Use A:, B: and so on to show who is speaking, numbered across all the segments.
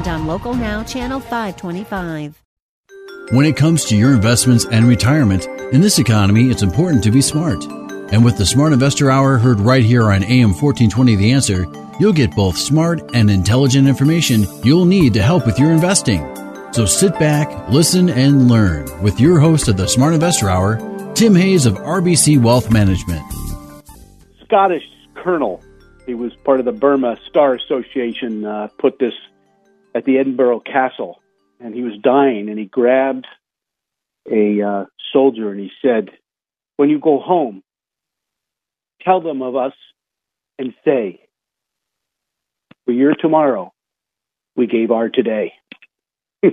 A: and on Local Now, Channel 525.
B: When it comes to your investments and retirement, in this economy, it's important to be smart. And with the Smart Investor Hour heard right here on AM 1420 The Answer, you'll get both smart and intelligent information you'll need to help with your investing. So sit back, listen, and learn with your host of the Smart Investor Hour, Tim Hayes of RBC Wealth Management.
C: Scottish colonel, he was part of the Burma Star Association, uh, put this at the Edinburgh Castle and he was dying, and he grabbed a uh, soldier and he said, "When you go home, tell them of us and say, for your tomorrow, we gave our today."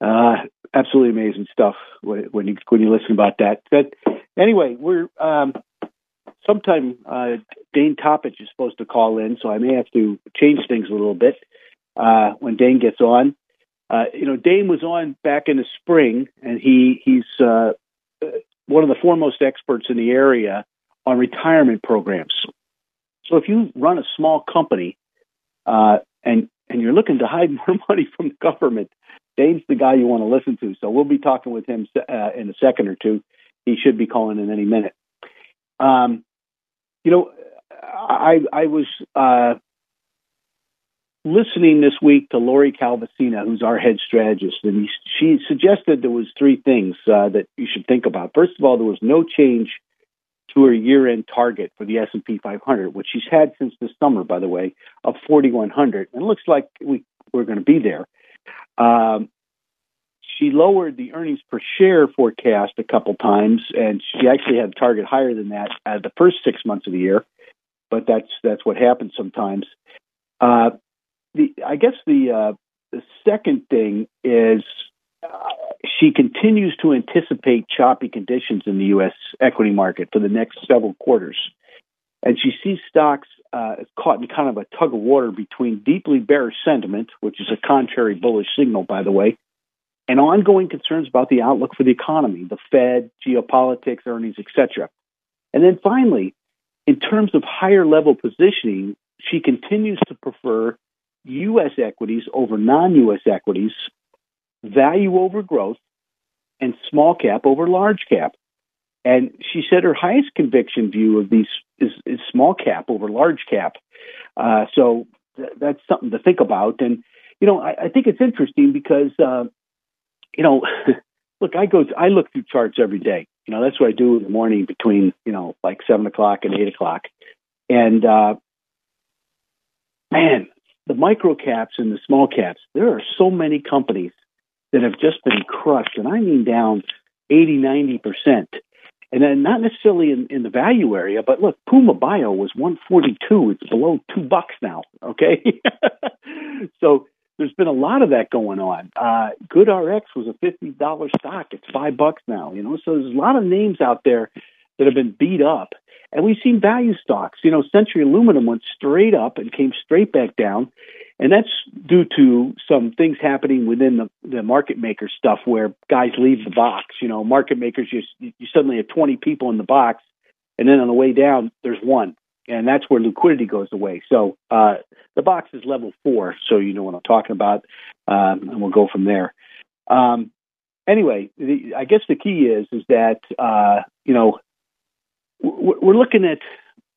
C: uh, absolutely amazing stuff when you when you listen about that. But anyway, we're um, sometime uh, Dane Toppich is supposed to call in, so I may have to change things a little bit uh, when Dane gets on. Uh, you know, Dane was on back in the spring, and he he's uh, one of the foremost experts in the area on retirement programs. So if you run a small company uh, and and you're looking to hide more money from the government, Dane's the guy you want to listen to. So we'll be talking with him uh, in a second or two. He should be calling in any minute. Um, you know, I I was uh, listening this week to Lori Calvasina, who's our head strategist, and he, she suggested there was three things uh, that you should think about. First of all, there was no change to her year-end target for the S&P 500, which she's had since the summer, by the way, of 4,100, and it looks like we we're going to be there. Um, she lowered the earnings per share forecast a couple times, and she actually had a target higher than that uh, the first six months of the year. But that's that's what happens sometimes. Uh, the I guess the uh, the second thing is uh, she continues to anticipate choppy conditions in the U.S. equity market for the next several quarters, and she sees stocks uh, caught in kind of a tug of water between deeply bearish sentiment, which is a contrary bullish signal, by the way, and ongoing concerns about the outlook for the economy, the Fed, geopolitics, earnings, etc. And then finally, in terms of higher level positioning, she continues to prefer U.S. equities over non U.S. equities, value over growth, and small cap over large cap. And she said her highest conviction view of these is, is small cap over large cap. Uh, so th- that's something to think about. And, you know, I, I think it's interesting because, uh, you know, look, I go, I look through charts every day. You know, that's what I do in the morning between, you know, like seven o'clock and eight o'clock. And, uh, man, the micro caps and the small caps, there are so many companies that have just been crushed, and I mean down 80, 90%. And then not necessarily in, in the value area, but look, Puma Bio was 142. It's below two bucks now. Okay. so there's been a lot of that going on. Uh, GoodRx was a $50 stock. It's five bucks now, you know, so there's a lot of names out there that have been beat up. And we've seen value stocks. You know, Century Aluminum went straight up and came straight back down. And that's due to some things happening within the, the market maker stuff where guys leave the box. You know, market makers, you, you suddenly have 20 people in the box. And then on the way down, there's one. And that's where liquidity goes away. So uh, the box is level four. So you know what I'm talking about. Um, and we'll go from there. Um, anyway, the, I guess the key is is that uh, you know we're looking at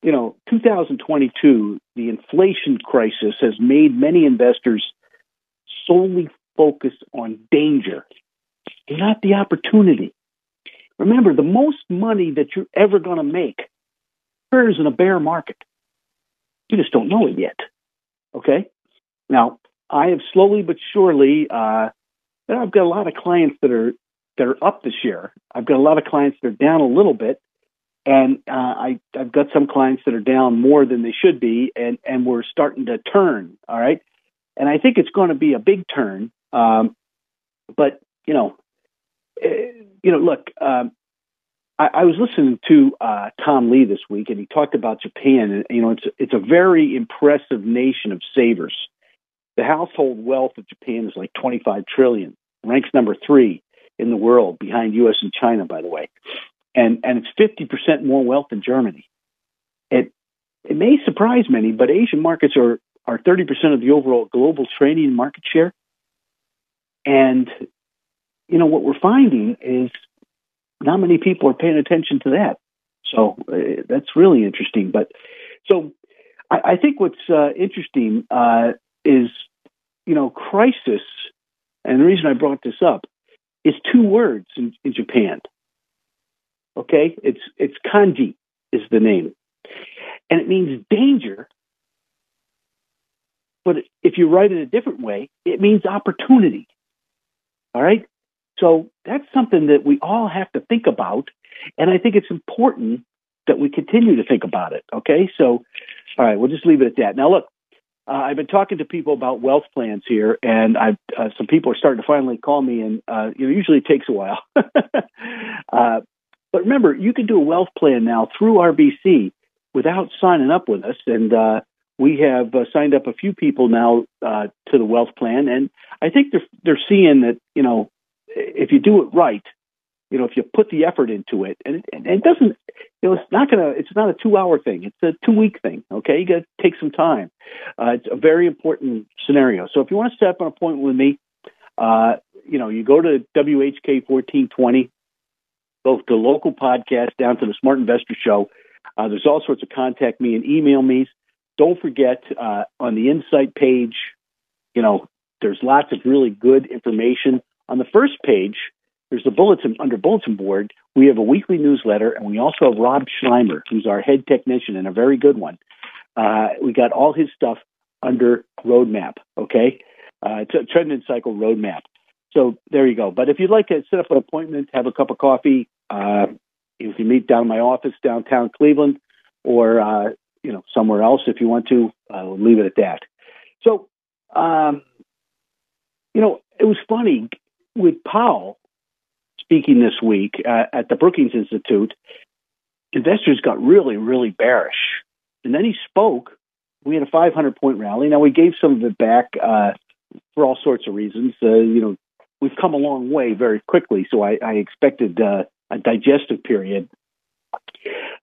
C: you know 2022 the inflation crisis has made many investors solely focus on danger not the opportunity. Remember the most money that you're ever going to make occurs in a bear market. You just don't know it yet okay? Now i have slowly but surely uh, i've got a lot of clients that are that are up this year. I've got a lot of clients that are down a little bit and uh, I, I've got some clients that are down more than they should be, and and we're starting to turn. All right, and I think it's going to be a big turn. Um, but you know, eh, you know, look, um, I, I was listening to uh, Tom Lee this week, and he talked about Japan, and you know, it's it's a very impressive nation of savers. The household wealth of Japan is like 25 trillion, ranks number three in the world, behind U.S. and China, by the way, and and it's 50 percent more wealth than Germany. It it may surprise many, but Asian markets are are 30 percent of the overall global trading market share, and you know what we're finding is not many people are paying attention to that. So uh, that's really interesting. But so I, I think what's uh, interesting uh, is, you know, crisis, and the reason I brought this up is two words in, in Japan. Okay, it's it's kanji is the name, and it means danger. But if you write it a different way, it means opportunity. All right, so that's something that we all have to think about. And I think it's important that we continue to think about it. Okay. So, all right, we'll just leave it at that. Now, look, uh, I've been talking to people about wealth plans here, and I've, uh, some people are starting to finally call me, and uh, you know, usually it takes a while. Uh, but remember, you can do a wealth plan now through RBC without signing up with us, and uh, we have uh, signed up a few people now uh, to the wealth plan, and I think they're they're seeing that you know if you do it right, you know, if you put the effort into it, and it, and it doesn't, you know, it's not gonna, it's not a two-hour thing. It's a two-week thing. Okay, you got to take some time. Uh, it's a very important scenario. So if you want to set up an appointment with me, uh, you know, you go to WHK fourteen twenty, both the local podcast down to the Smart Investor Show. Uh, there's all sorts of contact me and email me. Don't forget uh, on the Insight page, you know, there's lots of really good information on the first page, there's the bulletin under bulletin board. We have a weekly newsletter, and we also have Rob Sluymer, who's our head technician and a very good one. Uh, we got all his stuff under Roadmap. Okay, uh, it's a trend and cycle roadmap. So there you go. But if you'd like to set up an appointment, have a cup of coffee, uh, you can meet down in my office downtown Cleveland, or uh, you know somewhere else if you want to. Uh, we'll leave it at that. So, um, you know, it was funny with Powell speaking this week uh, at the Brookings Institute, investors got really, really bearish. And then he spoke. We had a 500 point rally. Now, we gave some of it back uh, for all sorts of reasons. Uh, you know, we've come a long way very quickly, so I, I expected uh, a digestive period.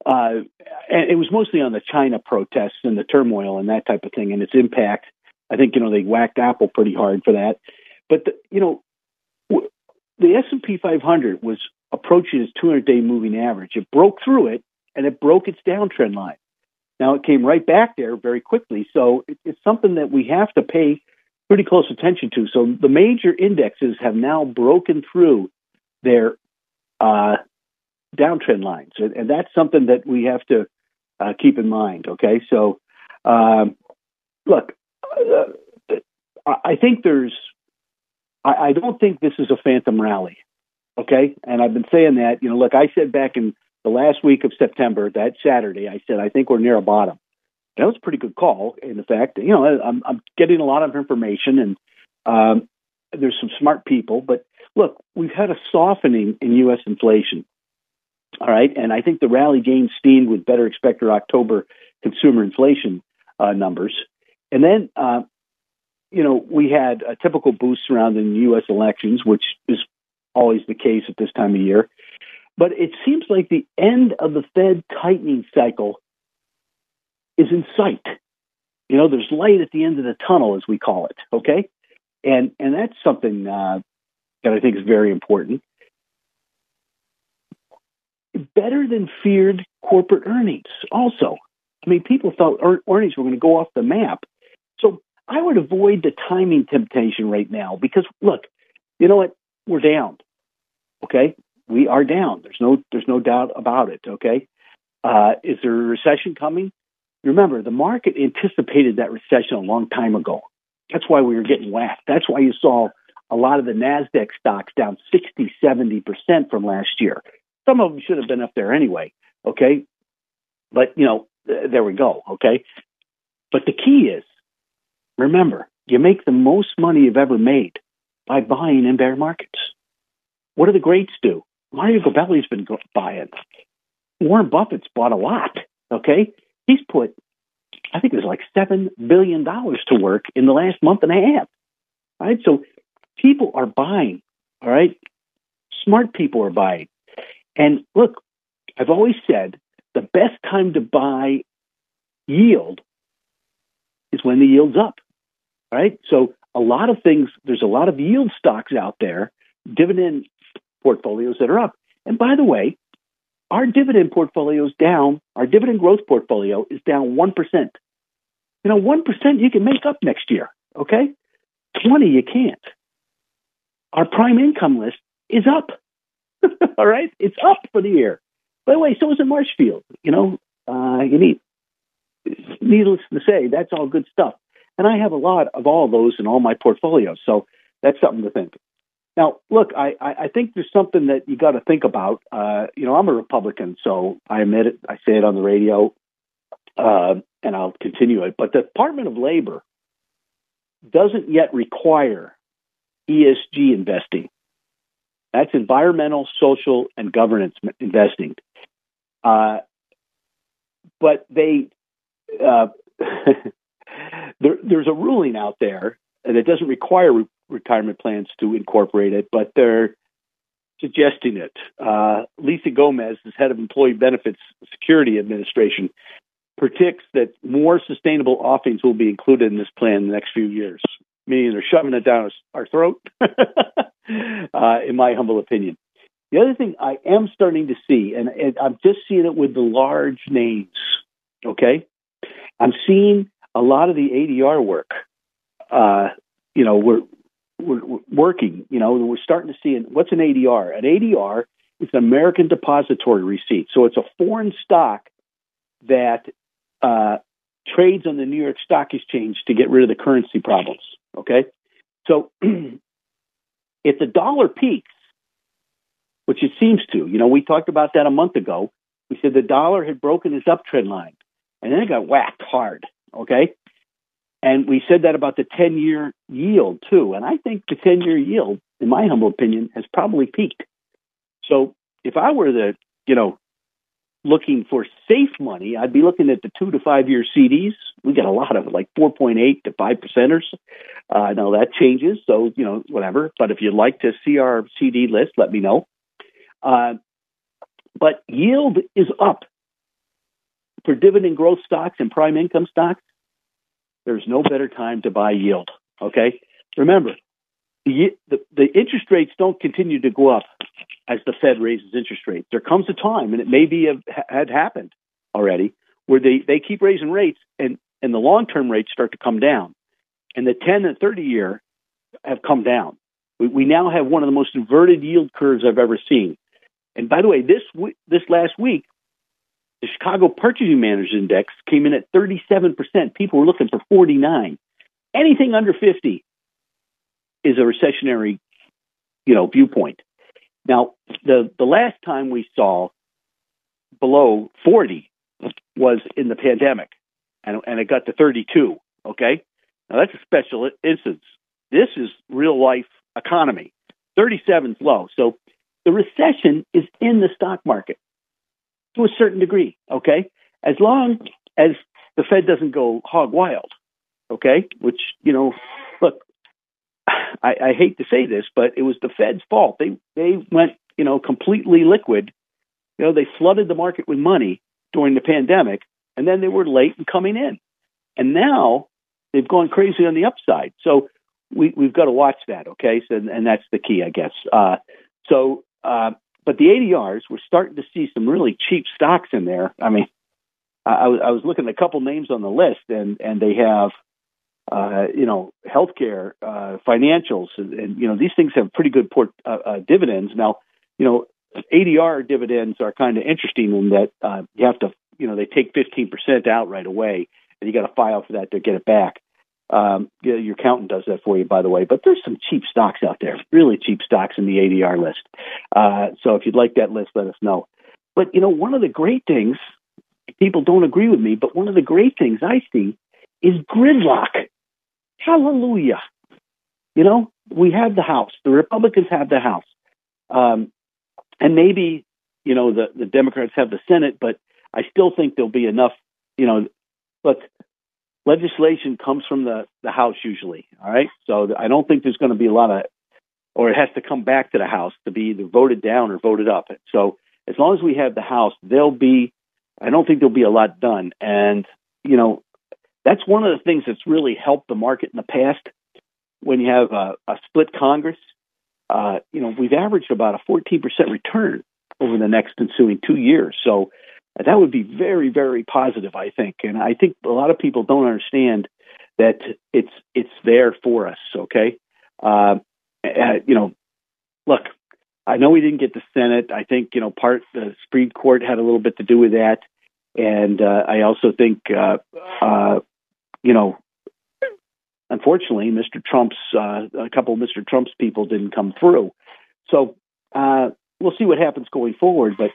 C: Uh, and it was mostly on the China protests and the turmoil and that type of thing and its impact. I think you know they whacked Apple pretty hard for that. But the, you know, the S&P 500 was approaching its 200-day moving average. It broke through it, and it broke its downtrend line. Now it came right back there very quickly. So it's something that we have to pay pretty close attention to. So the major indexes have now broken through their uh, downtrend lines, and that's something that we have to uh, keep in mind. Okay, so um, look, uh, I think there's I, I don't think this is a phantom rally. Okay. And I've been saying that, you know, look, I said back in the last week of September, that Saturday, I said, I think we're near a bottom. That was a pretty good call. In the fact, you know, I'm, I'm getting a lot of information and um, there's some smart people. But look, we've had a softening in U.S. inflation. All right. And I think the rally gained steam with better expected October consumer inflation uh, numbers. And then uh, you know, we had a typical boost surrounding U.S. elections, which is always the case at this time of year. But it seems like the end of the Fed tightening cycle is in sight. You know, there's light at the end of the tunnel, as we call it. Okay, and and that's something uh, that I think is very important. Better than feared corporate earnings. Also, I mean, people thought earnings were going to go off the map. So I would avoid the timing temptation right now because look, you know what? We're down. Okay, we are down. There's no there's no doubt about it. Okay, uh, is there a recession coming? Remember, the market anticipated that recession a long time ago. That's why we were getting whacked. That's why you saw a lot of the Nasdaq stocks down 60, 70 percent from last year. Some of them should have been up there anyway. Okay, but you know, there we go. Okay, but the key is Remember, you make the most money you've ever made by buying in bear markets. What do the greats do? Mario Gabelli's been buying. Warren Buffett's bought a lot. Okay, he's put, I think it was like seven billion dollars to work in the last month and a half. Right, so people are buying. All right, smart people are buying. And look, I've always said the best time to buy yield is when the yield's up. Right, so a lot of things. There's a lot of yield stocks out there, dividend portfolios that are up. And by the way, our dividend portfolio is down. Our dividend growth portfolio is down 1%. You know, 1% you can make up next year, okay? 20 you can't. Our prime income list is up. All right? It's up for the year. By the way, so is it Marshfield. You know, uh, you need, needless to say, that's all good stuff. And I have a lot of all those in all my portfolios. So that's something to think. Now, look, I, I think there's something that you got to think about. Uh, you know, I'm a Republican, so I admit it. I say it on the radio, uh, and I'll continue it. But the Department of Labor doesn't yet require ESG investing. That's environmental, social, and governance investing. Uh, but they, uh, there, there's a ruling out there that doesn't require retirement plans to incorporate it, but they're suggesting it. Uh, Lisa Gomez, as head of Employee Benefits Security Administration, predicts that more sustainable offerings will be included in this plan in the next few years, meaning they're shoving it down our throat, uh, in my humble opinion. The other thing I am starting to see, and, and I'm just seeing it with the large names, okay? I'm seeing a lot of the ADR work. Uh, you know, we're, working. You know, we're starting to see it. What's an ADR? An ADR is an American Depository Receipt. So it's a foreign stock that uh, trades on the New York Stock Exchange to get rid of the currency problems. Okay, so if the dollar peaks, which it seems to, you know, we talked about that a month ago. We said the dollar had broken its uptrend line, and then it got whacked hard. Okay, and we said that about the 10 year yield too. And I think the 10 year yield, in my humble opinion, has probably peaked. So if I were the, you know, looking for safe money, I'd be looking at the two to five year CDs. We got a lot of it, like 4.8 to 5 percenters. Uh, now that changes. So, you know, whatever. But if you'd like to see our CD list, let me know. Uh, but yield is up for dividend growth stocks and prime income stocks there's no better time to buy yield. Okay, remember the, the, the interest rates don't continue to go up as the Fed raises interest rates. There comes a time, and it may be a, had happened already, where they, they keep raising rates and, and the long term rates start to come down. And the 10 and 30 year have come down. We, we now have one of the most inverted yield curves I've ever seen. And by the way, this, this last week, the Chicago Purchasing Managers Index came in at 37%. People were looking for 49. Anything under 50 is a recessionary, you know, viewpoint. Now, the the last time we saw below 40 was in the pandemic, and and it got to 32. Okay, now that's a special instance. This is real life economy. 37 is low. So the recession is in the stock market to a certain degree, okay? As long as the Fed doesn't go hog wild, okay? Which, you know, look, I, I hate to say this, but it was the Fed's fault. They they went, you know, completely liquid. You know, they flooded the market with money during the pandemic, and then they were late in coming in. And now they've gone crazy on the upside. So we, we've got to watch that, okay? So, and that's the key, I guess. Uh, so uh, but the ADRs, we're starting to see some really cheap stocks in there. I mean, I, I was looking at a couple names on the list, and and they have, uh, you know, healthcare, uh, financials, and, and, you know these things have pretty good port, uh, uh, dividends. Now, you know, ADR dividends are kind of interesting in that uh, you have to, you know, they take fifteen percent out right away, and you got to file for that to get it back. Um, your accountant does that for you, by the way. But there's some cheap stocks out there, really cheap stocks in the ADR list. Uh, so if you'd like that list, let us know. But you know, one of the great things people don't agree with me, but one of the great things I see is gridlock. Hallelujah. you know, we have the House. The Republicans have the House. Um, and maybe, you know, the, the Democrats have the Senate, but I still think there'll be enough, you know, look, legislation comes from the, the House usually. All right. So I don't think there's going to be a lot of, or it has to come back to the House to be either voted down or voted up. So as long as we have the House, there'll be, I don't think there'll be a lot done. And, you know, that's one of the things that's really helped the market in the past. When you have a, a split Congress, uh, you know, we've averaged about a 14% return over the next ensuing two years. So that would be very, very positive, I think. And I think a lot of people don't understand that it's it's there for us. Okay, uh, uh, you know, look, I know we didn't get the Senate. I think you know part the Supreme Court had a little bit to do with that, and uh, I also think uh, uh, you know, unfortunately, Mr. Trump's uh, a couple of Mr. Trump's people didn't come through. So uh, we'll see what happens going forward. But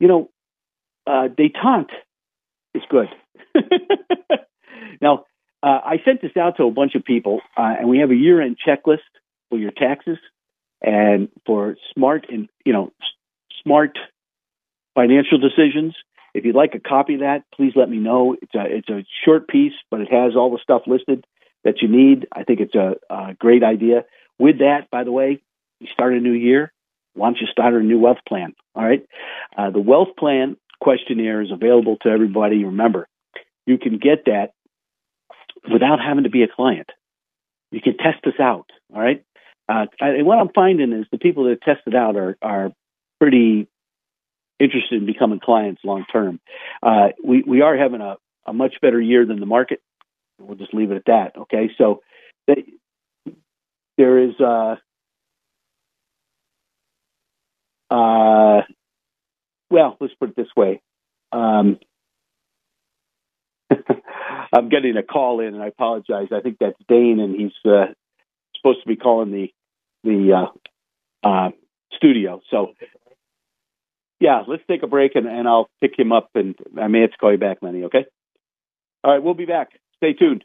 C: you know, uh, detente is good. now, uh, I sent this out to a bunch of people, uh, and we have a year-end checklist for your taxes and for smart and you know smart financial decisions. If you'd like a copy of that, please let me know. It's a it's a short piece, but it has all the stuff listed that you need. I think it's a, a great idea. With that, by the way, you start a new year. Why don't you start a new wealth plan? All right. Uh, the wealth plan questionnaire is available to everybody. Remember, you can get that without having to be a client. You can test this out. All right. Uh, and what I'm finding is the people that test it out are are pretty interested in becoming clients long term. Uh, we we are having a, a much better year than the market. We'll just leave it at that. Okay, so they, there is uh, uh, well, let's put it this way. Um, I'm getting a call in, and I apologize. I think that's Dane, and he's uh, supposed to be calling the the uh, uh, studio. So yeah, let's take a break and, and I'll pick him up and I may have to call you back, Lenny, okay? All right, we'll be back. Stay tuned.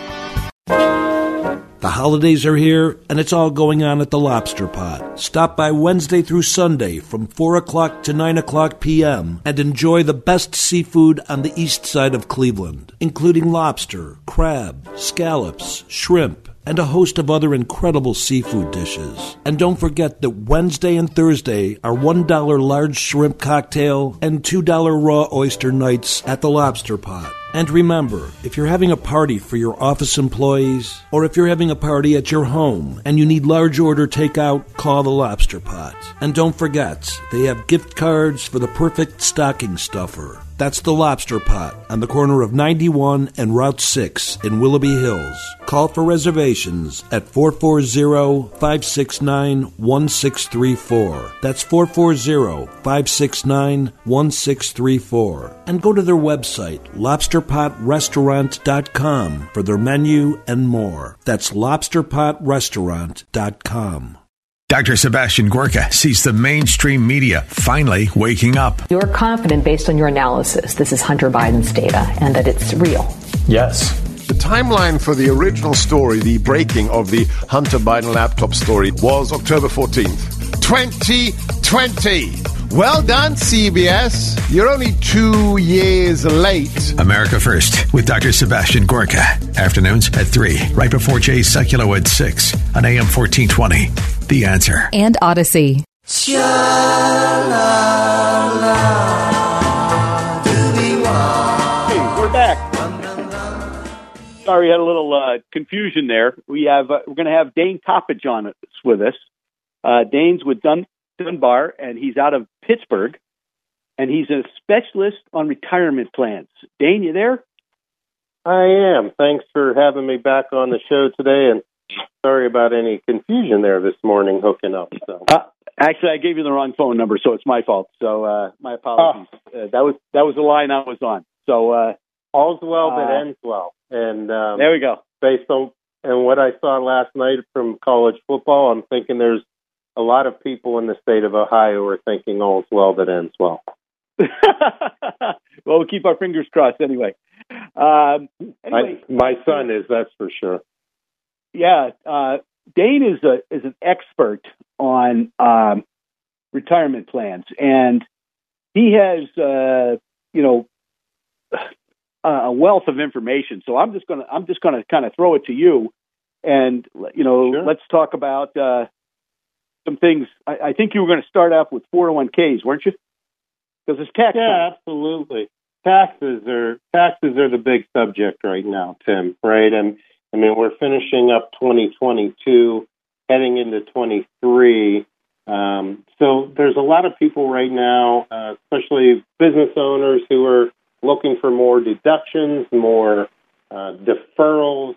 D: The holidays are here, and it's all going on at the Lobster Pot. Stop by Wednesday through Sunday from 4 o'clock to 9 o'clock p.m. and enjoy the best seafood on the east side of Cleveland, including lobster, crab, scallops, shrimp, and a host of other incredible seafood dishes. And don't forget that Wednesday and Thursday are $1 large shrimp cocktail and $2 raw oyster nights at the Lobster Pot. And remember, if you're having a party for your office employees, or if you're having a party at your home and you need large order takeout, call the Lobster Pot. And don't forget, they have gift cards for the perfect stocking stuffer. That's the Lobster Pot on the corner of 91 and Route 6 in Willoughby Hills. Call for reservations at 440 569 1634. That's 440 569 1634. And go to their website, lobsterpotrestaurant.com, for their menu and more. That's lobsterpotrestaurant.com.
E: Dr. Sebastian Gorka sees the mainstream media finally waking up.
F: You're confident based on your analysis this is Hunter Biden's data and that it's real.
G: Yes.
H: The timeline for the original story, the breaking of the Hunter Biden laptop story, was October 14th, 2020. Well done, CBS. You're only two years late.
E: America First with Dr. Sebastian Gorka. Afternoons at 3, right before Jay Sekulow at 6 on AM 1420. The answer.
I: And Odyssey.
C: Hey, Sorry, had a little uh, confusion there. We have uh, we're going to have Dane Toppage on us with us. Uh, Dane's with Dun- Dunbar, and he's out of Pittsburgh. and he's a specialist on retirement plans. Dane, you there?
G: I am. Thanks for having me back on the show today, and sorry about any confusion there this morning hooking up. So.
C: Uh, actually, I gave you the wrong phone number, so it's my fault. So uh, my apologies. Oh. Uh, that was that was the line I was on. So uh,
G: all's well that ends well, and um,
C: there we go.
G: Based on and what I saw last night from college football, I'm thinking there's a lot of people in the state of Ohio are thinking all's well that ends well.
C: well, we'll keep our fingers crossed anyway. Um, anyway,
G: I, my son is, that's for sure.
C: Yeah, uh, Dane is a is an expert on um, retirement plans, and he has uh, you know a wealth of information. So I'm just gonna I'm just gonna kind of throw it to you, and you know
G: sure.
C: let's talk about uh, some things. I, I think you were going to start off with 401ks, weren't you? Because it's tax.
G: Yeah,
C: time.
G: absolutely. Taxes are taxes are the big subject right now, Tim. Right, and I mean we're finishing up 2022, heading into 23. Um, so there's a lot of people right now, uh, especially business owners, who are looking for more deductions, more uh, deferrals,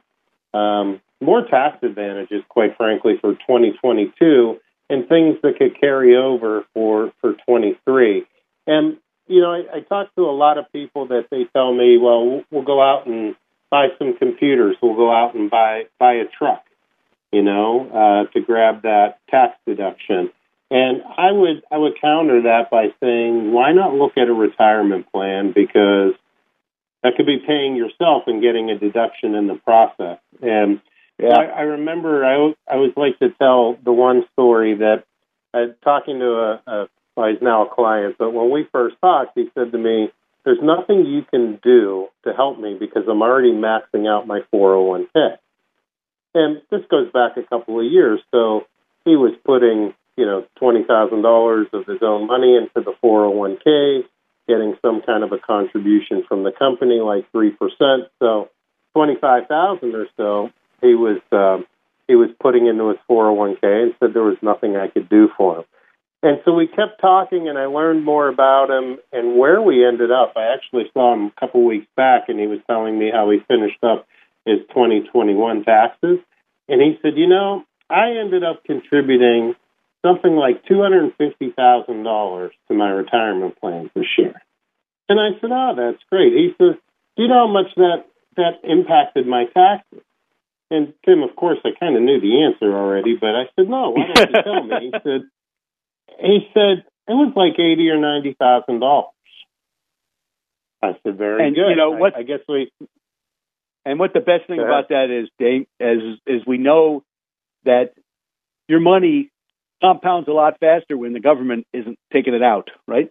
G: um, more tax advantages, quite frankly, for 2022, and things that could carry over for for 23. And you know, I, I talk to a lot of people that they tell me, well, we'll, go out and buy some computers. We'll go out and buy buy a truck, you know, uh, to grab that tax deduction. And I would I would counter that by saying, why not look at a retirement plan because that could be paying yourself and getting a deduction in the process. And yeah. I, I remember I I always like to tell the one story that I talking to a, a well, he's now a client, but when we first talked, he said to me, "There's nothing you can do to help me because I'm already maxing out my 401k." And this goes back a couple of years, so he was putting you know twenty thousand dollars of his own money into the 401k, getting some kind of a contribution from the company, like three percent. So twenty five thousand or so he was um, he was putting into his 401k and said there was nothing I could do for him. And so we kept talking, and I learned more about him and where we ended up. I actually saw him a couple weeks back, and he was telling me how he finished up his 2021 taxes. And he said, You know, I ended up contributing something like $250,000 to my retirement plan this year. And I said, Oh, that's great. He says, Do you know how much that, that impacted my taxes? And Tim, of course, I kind of knew the answer already, but I said, No, why don't you tell me? He said, he said it was like eighty or ninety thousand dollars. I said, very
C: and,
G: good.
C: You know what?
G: I, I guess we.
C: And what the best thing about that is, Dave, as is we know that your money compounds a lot faster when the government isn't taking it out, right?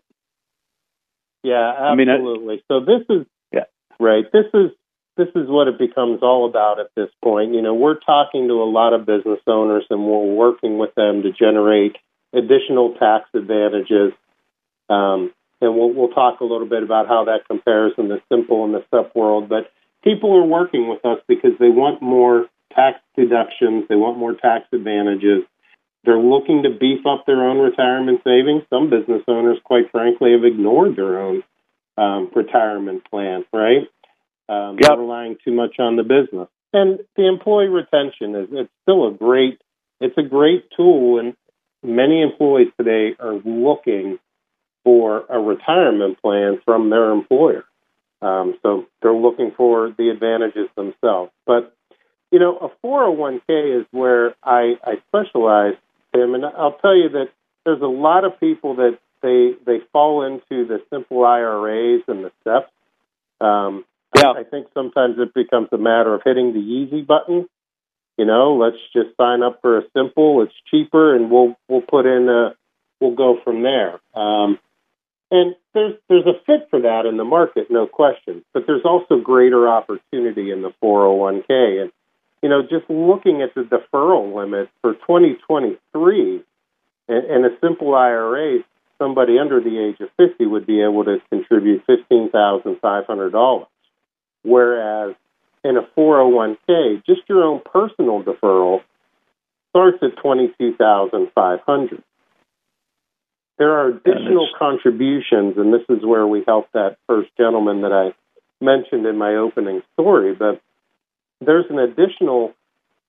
G: Yeah, absolutely.
C: I mean,
G: so this is
C: yeah,
G: right. This is this is what it becomes all about at this point. You know, we're talking to a lot of business owners and we're working with them to generate additional tax advantages. Um, and we'll, we'll talk a little bit about how that compares in the simple and the SEP world. But people are working with us because they want more tax deductions, they want more tax advantages. They're looking to beef up their own retirement savings. Some business owners, quite frankly, have ignored their own um, retirement plan, right? Um, yep. Relying too much on the business. And the employee retention is it's still a great it's a great tool and many employees today are looking for a retirement plan from their employer. Um, so they're looking for the advantages themselves. But, you know, a 401k is where I, I specialize, Tim, and I'll tell you that there's a lot of people that they they fall into the simple IRAs and the SEPs. Um, yeah. I, I think sometimes it becomes a matter of hitting the easy button you know, let's just sign up for a simple. It's cheaper, and we'll we'll put in a we'll go from there. Um, and there's there's a fit for that in the market, no question. But there's also greater opportunity in the 401k, and you know, just looking at the deferral limit for 2023, and, and a simple IRA, somebody under the age of 50 would be able to contribute $15,500, whereas in a 401k, just your own personal deferral starts at 22500 there are additional contributions, and this is where we help that first gentleman that I mentioned in my opening story. But there's an additional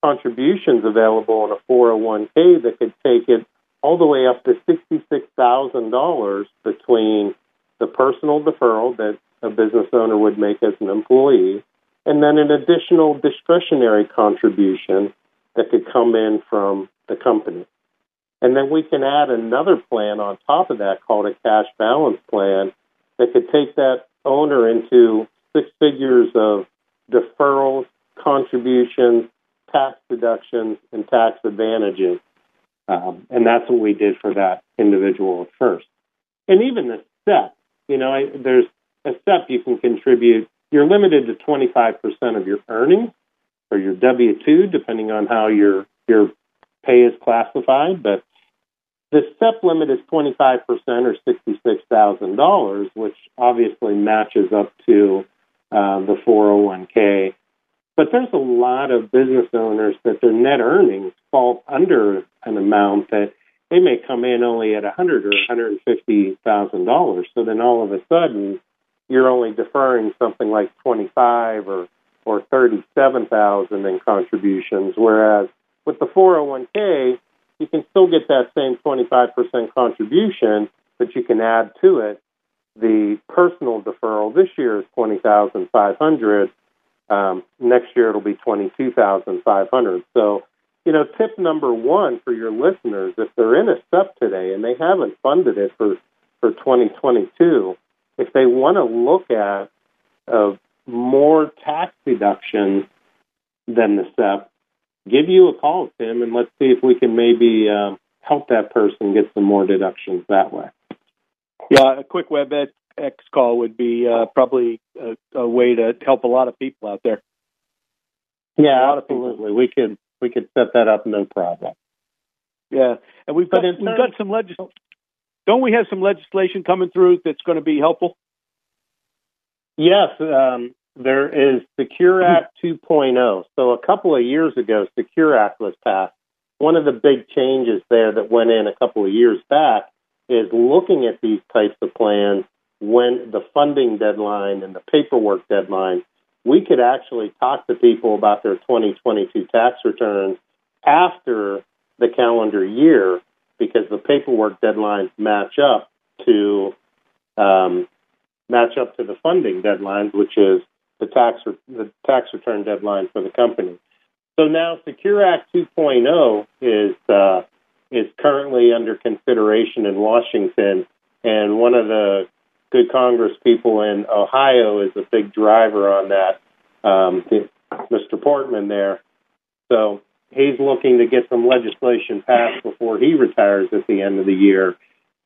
G: contributions available in a 401k that could take it all the way up to $66,000 between the personal deferral that a business owner would make as an employee and then an additional discretionary contribution that could come in from the company. And then we can add another plan on top of that called a cash balance plan that could take that owner into six figures of deferrals, contributions, tax deductions, and tax advantages. Um, and that's what we did for that individual at first. And even the SEP, you know, I, there's a SEP you can contribute. You're limited to 25% of your earnings or your W 2, depending on how your, your pay is classified. But the SEP limit is 25% or $66,000, which obviously matches up to uh, the 401k. But there's a lot of business owners that their net earnings fall under an amount that they may come in only at a hundred or hundred and fifty thousand dollars. So then all of a sudden, you're only deferring something like twenty five or or thirty seven thousand in contributions, whereas with the 401k, you can still get that same 25% contribution, but you can add to it the personal deferral. This year is 20,500. Um, next year it'll be 22,500. So, you know, tip number one for your listeners, if they're in a SEP today and they haven't funded it for, for 2022, if they want to look at uh, more tax deductions than the SEP, give you a call, Tim, and let's see if we can maybe uh, help that person get some more deductions that way.
C: Yeah, a quick WebEx call would be uh, probably a, a, way to help a lot of people out there.
G: Yeah, absolutely. We could we could set that up, no problem.
C: Yeah, and we've got we've got some legis- Don't we have some legislation coming through that's going to be helpful?
G: Yes, um, there is Secure Act 2.0. So a couple of years ago, Secure Act was passed. One of the big changes there that went in a couple of years back is looking at these types of plans when the funding deadline and the paperwork deadline. We could actually talk to people about their 2022 tax returns after the calendar year because the paperwork deadlines match up to um, match up to the funding deadlines, which is the tax re- the tax return deadline for the company. So now Secure Act 2.0 is uh, is currently under consideration in Washington, and one of the good Congress people in Ohio is a big driver on that, um, Mr. Portman there. So he's looking to get some legislation passed before he retires at the end of the year.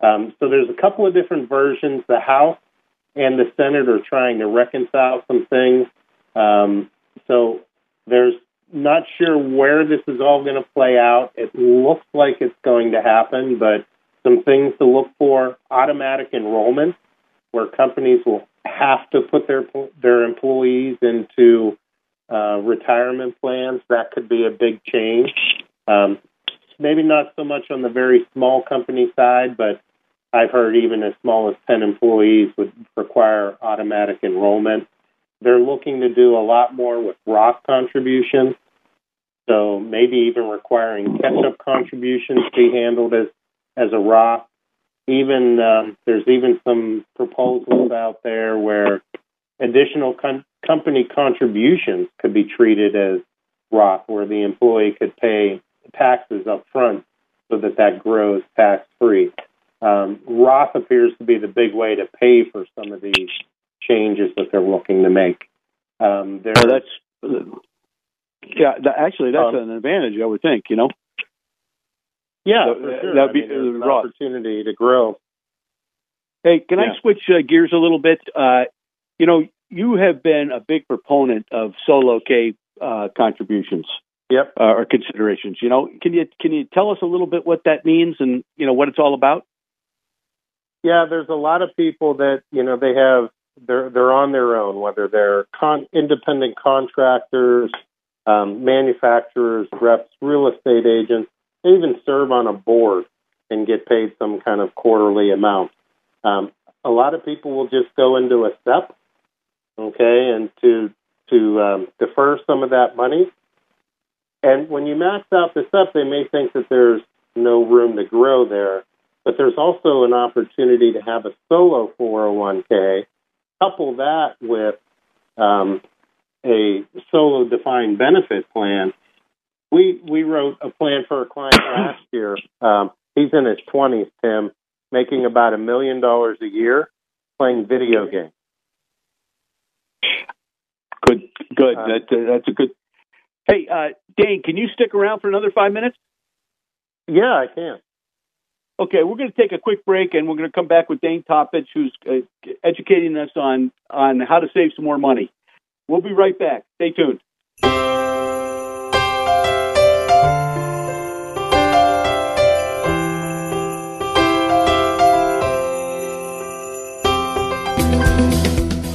G: Um, so there's a couple of different versions. The House and the Senate are trying to reconcile some things. Um, so there's not sure where this is all going to play out. It looks like it's going to happen, but some things to look for: automatic enrollment, where companies will have to put their their employees into uh, retirement plans. That could be a big change. Um, maybe not so much on the very small company side, but I've heard even as small as 10 employees would require automatic enrollment. They're looking to do a lot more with Roth contributions. So maybe even requiring catch-up contributions be handled as, as a Roth. Even um, there's even some proposals out there where additional con- company contributions could be treated as Roth, where the employee could pay taxes up front so that that grows tax free. Um, Roth appears to be the big way to pay for some of these changes that they're looking to make. Um,
C: well, that's yeah. actually, that's um, an advantage, I would think. You know.
G: Yeah, so, sure. that'd be I mean, an opportunity to grow.
C: Hey, can yeah. I switch uh, gears a little bit? Uh, you know, you have been a big proponent of solo K uh, contributions.
G: Yep.
C: Uh, or considerations. You know, can you can you tell us a little bit what that means and you know what it's all about?
G: Yeah, there's a lot of people that you know they have they're they're on their own, whether they're con- independent contractors, um, manufacturers, reps, real estate agents. They even serve on a board and get paid some kind of quarterly amount. Um, a lot of people will just go into a SEP, okay, and to to um, defer some of that money. And when you max out the SEP, they may think that there's no room to grow there, but there's also an opportunity to have a solo 401k. Couple that with um, a solo defined benefit plan. We we wrote a plan for a client last year. Um, he's in his 20s, Tim, making about a million dollars a year playing video games.
C: Good, good. Uh, that, uh, that's a good. Hey, uh, Dane, can you stick around for another five minutes?
G: Yeah, I can.
C: Okay, we're going to take a quick break, and we're going to come back with Dane Toppich, who's uh, educating us on on how to save some more money. We'll be right back. Stay tuned.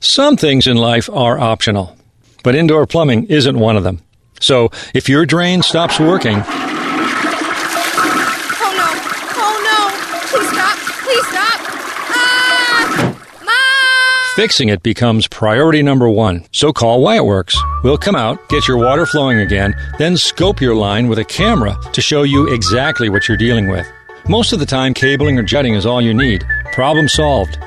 J: Some things in life are optional, but indoor plumbing isn't one of them. So if your drain stops working,
K: Oh no! Oh no! Please stop! Please stop! Ah! Mom!
J: fixing it becomes priority number one. So call Wyattworks. We'll come out, get your water flowing again, then scope your line with a camera to show you exactly what you're dealing with. Most of the time, cabling or jutting is all you need. Problem solved.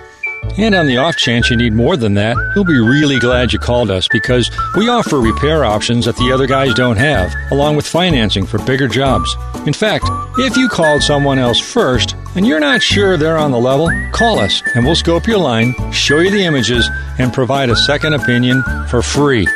J: And on the off chance you need more than that, you'll be really glad you called us because we offer repair options that the other guys don't have, along with financing for bigger jobs. In fact, if you called someone else first and you're not sure they're on the level, call us and we'll scope your line, show you the images, and provide a second opinion for free.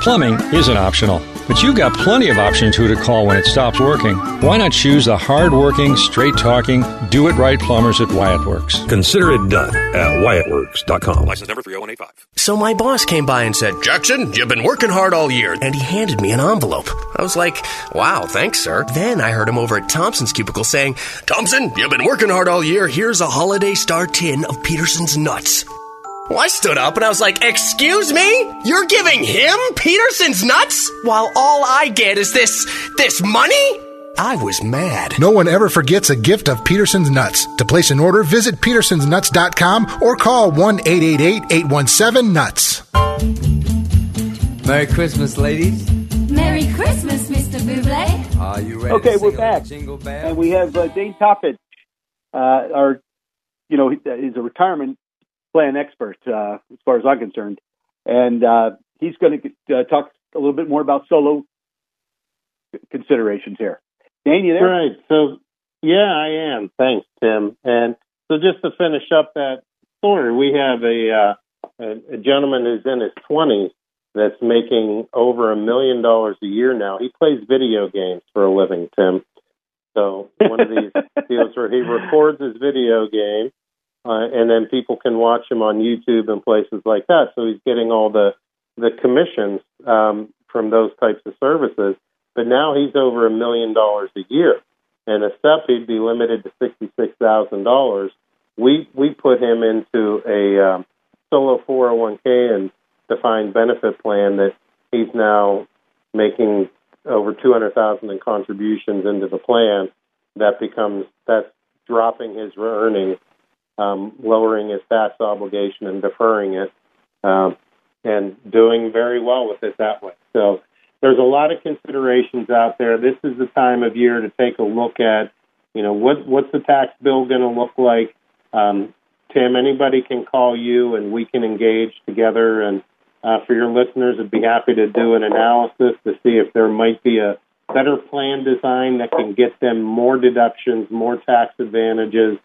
J: Plumbing isn't optional, but you've got plenty of options who to call when it stops working. Why not choose the hard-working, straight-talking, do-it-right plumbers at Wyatt Works?
L: Consider it done at WyattWorks.com.
M: License number 30185. So my boss came by and said, Jackson, you've been working hard all year. And he handed me an envelope. I was like, wow, thanks, sir. Then I heard him over at Thompson's cubicle saying, Thompson, you've been working hard all year. Here's a holiday star tin of Peterson's nuts. Well, I stood up and I was like, Excuse me? You're giving him Peterson's nuts? While all I get is this, this money? I was mad.
N: No one ever forgets a gift of Peterson's Nuts. To place an order, visit petersonsnuts.com or call 1 888 817 Nuts.
O: Merry Christmas, ladies.
P: Merry Christmas, Mr. Buble.
O: Are you ready
C: Okay,
O: to
C: we're back,
O: jingle
C: and we have uh, Dane Toppich, uh, our, you know, he- he's a retirement plan expert uh, as far as I'm concerned, and uh, he's going to uh, talk a little bit more about solo considerations here. Dane, you there?
G: Right. So, yeah, I am. Thanks, Tim. And so, just to finish up that story, we have a uh, a, a gentleman who's in his twenties that's making over a million dollars a year now. He plays video games for a living, Tim. So one of these deals where he records his video game, uh, and then people can watch him on YouTube and places like that. So he's getting all the the commissions um, from those types of services. But now he's over a million dollars a year, and a step he'd be limited to sixty six thousand dollars. We we put him into a um, solo four hundred one k and defined benefit plan that he's now making over two hundred thousand in contributions into the plan. That becomes that's dropping his earnings, um, lowering his tax obligation, and deferring it, um, and doing very well with it that way. So there's a lot of considerations out there. This is the time of year to take a look at, you know, what what's the tax bill going to look like. Um, Tim, anybody can call you, and we can engage together. And uh, for your listeners, I'd be happy to do an analysis to see if there might be a better plan design that can get them more deductions, more tax advantages,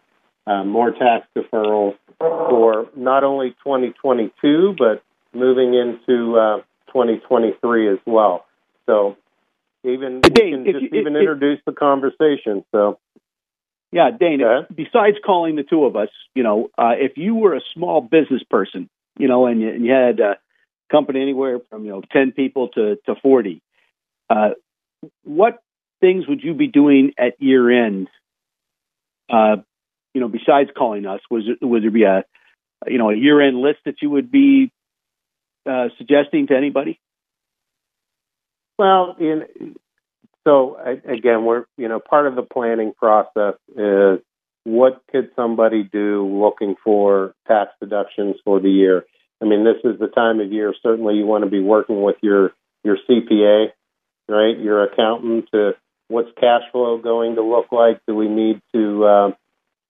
G: uh, more tax deferrals for not only 2022 but moving into uh, 2023 as well. So even can just
C: you-
G: even
C: if-
G: introduce the conversation. So
C: Yeah, Dane. Besides calling the two of us, you know, uh, if you were a small business person, you know, and you, and you had a company anywhere from you know ten people to to forty, uh, what things would you be doing at year end? You know, besides calling us, was would there be a you know a year end list that you would be uh, suggesting to anybody?
G: Well, in, so again, we're you know part of the planning process is what could somebody do looking for tax deductions for the year. I mean, this is the time of year. Certainly, you want to be working with your your CPA, right? Your accountant to what's cash flow going to look like? Do we need to uh,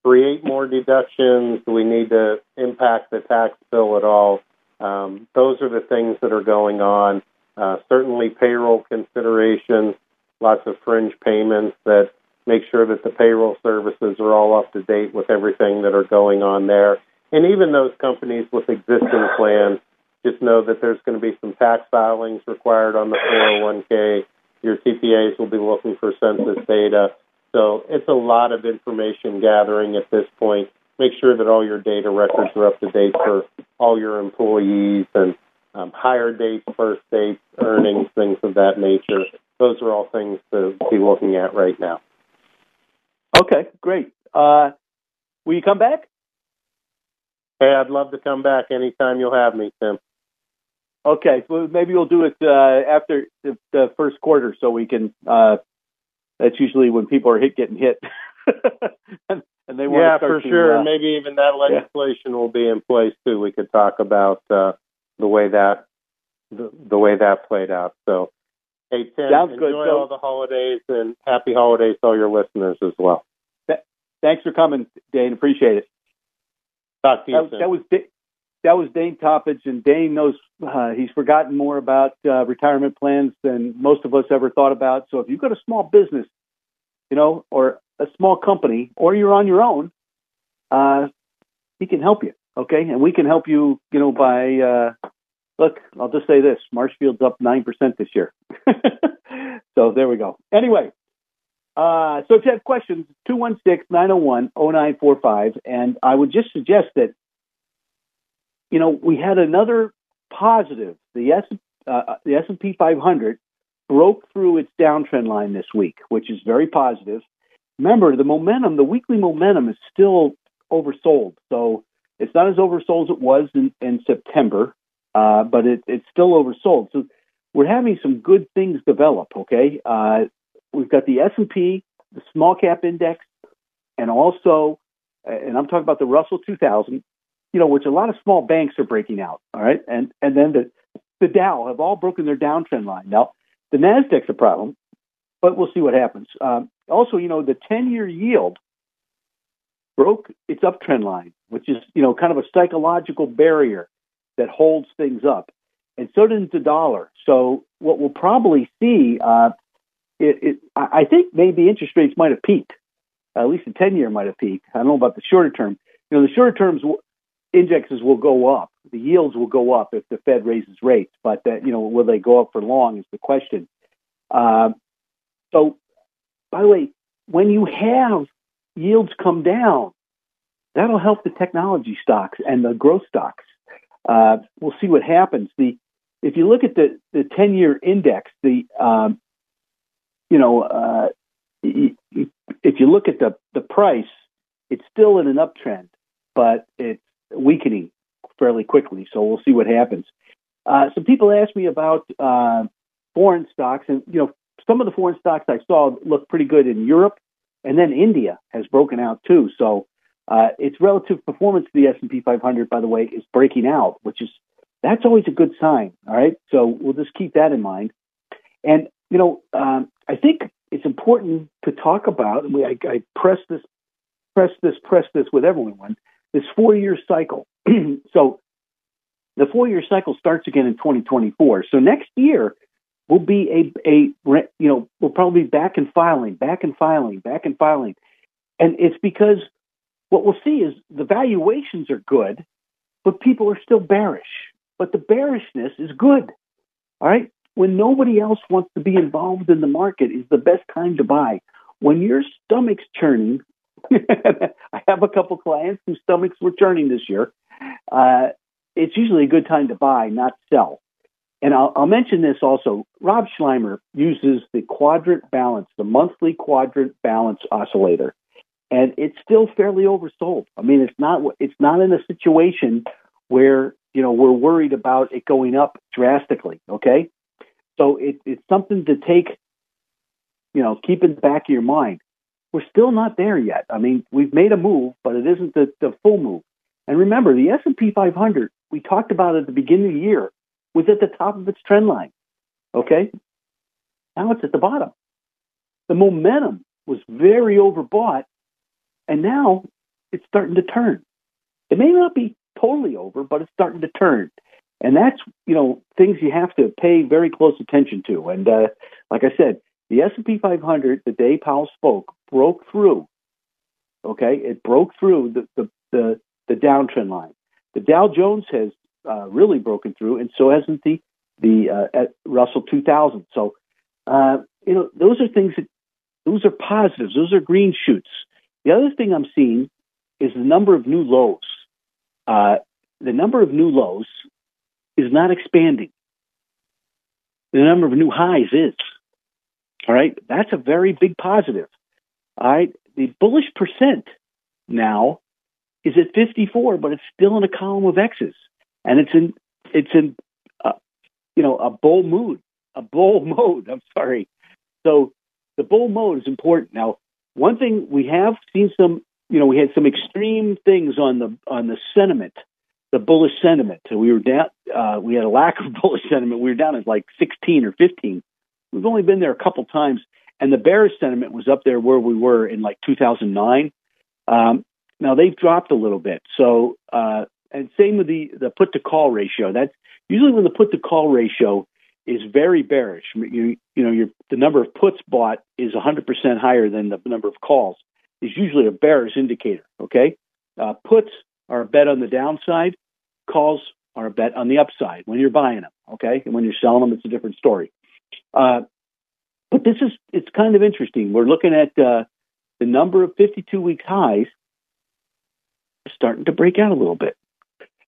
G: create more deductions? Do we need to impact the tax bill at all? Um, those are the things that are going on. Uh, certainly, payroll considerations, lots of fringe payments that make sure that the payroll services are all up to date with everything that are going on there. And even those companies with existing plans, just know that there's going to be some tax filings required on the 401k. Your CPAs will be looking for census data. So it's a lot of information gathering at this point. Make sure that all your data records are up to date for all your employees and um, hire dates, first dates, earnings, things of that nature. Those are all things to be looking at right now.
C: Okay, great. Uh, will you come back?
G: Hey, I'd love to come back anytime you'll have me, Tim.
C: Okay, well, maybe we'll do it uh, after the, the, first quarter, so we can. Uh, that's usually when people are hit getting hit, and, and, they want
G: yeah, for sure. Maybe even that legislation yeah. will be in place too. We could talk about uh, the way that the, the, way that played out. So, hey Tim,
C: Sounds
G: enjoy
C: good.
G: all the holidays and happy holidays to all your listeners as well.
C: Th- thanks for coming, Dane. Appreciate it.
G: Talk to you
C: that,
G: soon.
C: That was that was Dane Toppage, and Dane knows uh, he's forgotten more about uh, retirement plans than most of us ever thought about. So if you've got a small business, you know, or a small company, or you're on your own, uh, he can help you. Okay, and we can help you. You know, by uh, look, I'll just say this: Marshfield's up nine percent this year. so there we go. Anyway, uh, so if you have questions, 216-901-0945. And I would just suggest that, you know, we had another positive. The S, uh, the S&P 500 broke through its downtrend line this week, which is very positive. Remember, the momentum, the weekly momentum is still oversold. So it's not as oversold as it was in, in September, uh, but it, it's still oversold. So we're having some good things develop, okay? Uh, we've got the S&P, the small cap index, and also, and I'm talking about the Russell 2000, you know, which a lot of small banks are breaking out. All right, and and then the the Dow have all broken their downtrend line. Now, the Nasdaq's a problem, but we'll see what happens. Um, also, you know, the 10-year yield broke its uptrend line, which is you know kind of a psychological barrier that holds things up, and so did the dollar. So what we'll probably see. Uh, it, it, I think maybe interest rates might have peaked. At least the 10 year might have peaked. I don't know about the shorter term. You know, the shorter terms indexes will go up. The yields will go up if the Fed raises rates, but that, you know, will they go up for long is the question. Uh, so, by the way, when you have yields come down, that'll help the technology stocks and the growth stocks. Uh, we'll see what happens. The if you look at the the ten year index, the um, you know, uh, if you look at the, the price, it's still in an uptrend, but it's weakening fairly quickly. So we'll see what happens. Uh, some people asked me about uh, foreign stocks, and you know, some of the foreign stocks I saw look pretty good in Europe, and then India has broken out too. So uh, its relative performance to the S and P 500, by the way, is breaking out, which is that's always a good sign. All right, so we'll just keep that in mind. And you know, um, I think it's important to talk about. And we, I, I press this, press this, press this with everyone. This four-year cycle. so the four-year cycle starts again in 2024. So next year will be a a you know we'll probably be back and filing, back and filing, back and filing, and it's because what we'll see is the valuations are good, but people are still bearish. But the bearishness is good. All right when nobody else wants to be involved in the market is the best time to buy. When your stomach's churning, I have a couple clients whose stomachs were churning this year. Uh, it's usually a good time to buy, not sell. And I'll, I'll mention this also. Rob Sluymer uses the quadrant balance, the monthly quadrant balance oscillator, and it's still fairly oversold. I mean, it's not it's not in a situation where you know we're worried about it going up drastically. Okay, so it, it's something to take, you know, keep in the back of your mind. We're still not there yet. I mean, we've made a move, but it isn't the, the full move. And remember, the S&P 500 we talked about at the beginning of the year was at the top of its trend line. Okay? Now it's at the bottom. The momentum was very overbought, and now it's starting to turn. It may not be totally over, but it's starting to turn. And that's, you know, things you have to pay very close attention to. And uh, like I said, the S&P 500, the day Powell spoke, broke through. Okay, it broke through the the the, the downtrend line. The Dow Jones has uh, really broken through, and so hasn't the the uh, Russell 2000. So, uh, you know, those are things that those are positives. Those are green shoots. The other thing I'm seeing is the number of new lows. Uh, the number of new lows is not expanding. The number of new highs is. All right, that's a very big positive. All right, the bullish percent now is at 54, but it's still in a column of X's and it's in it's in uh, you know a bull mood, a bull mode. I'm sorry. So the bull mode is important. Now, one thing we have seen some, you know, we had some extreme things on the on the sentiment, the bullish sentiment. So we were down. Uh, we had a lack of bullish sentiment. We were down at like 16 or 15. We've only been there a couple times, and the bearish sentiment was up there where we were in like 2009. Um, now they've dropped a little bit. So uh, and same with the the put to call ratio. That's usually when the put to call ratio is very bearish. You you know your the number of puts bought is 100% higher than the number of calls. Is usually a bearish indicator. Okay, uh, puts are a bet on the downside. Calls are a bet on the upside when you're buying them. Okay, and when you're selling them, it's a different story. Uh, but this is it's kind of interesting. We're looking at uh, the number of 52 week highs starting to break out a little bit.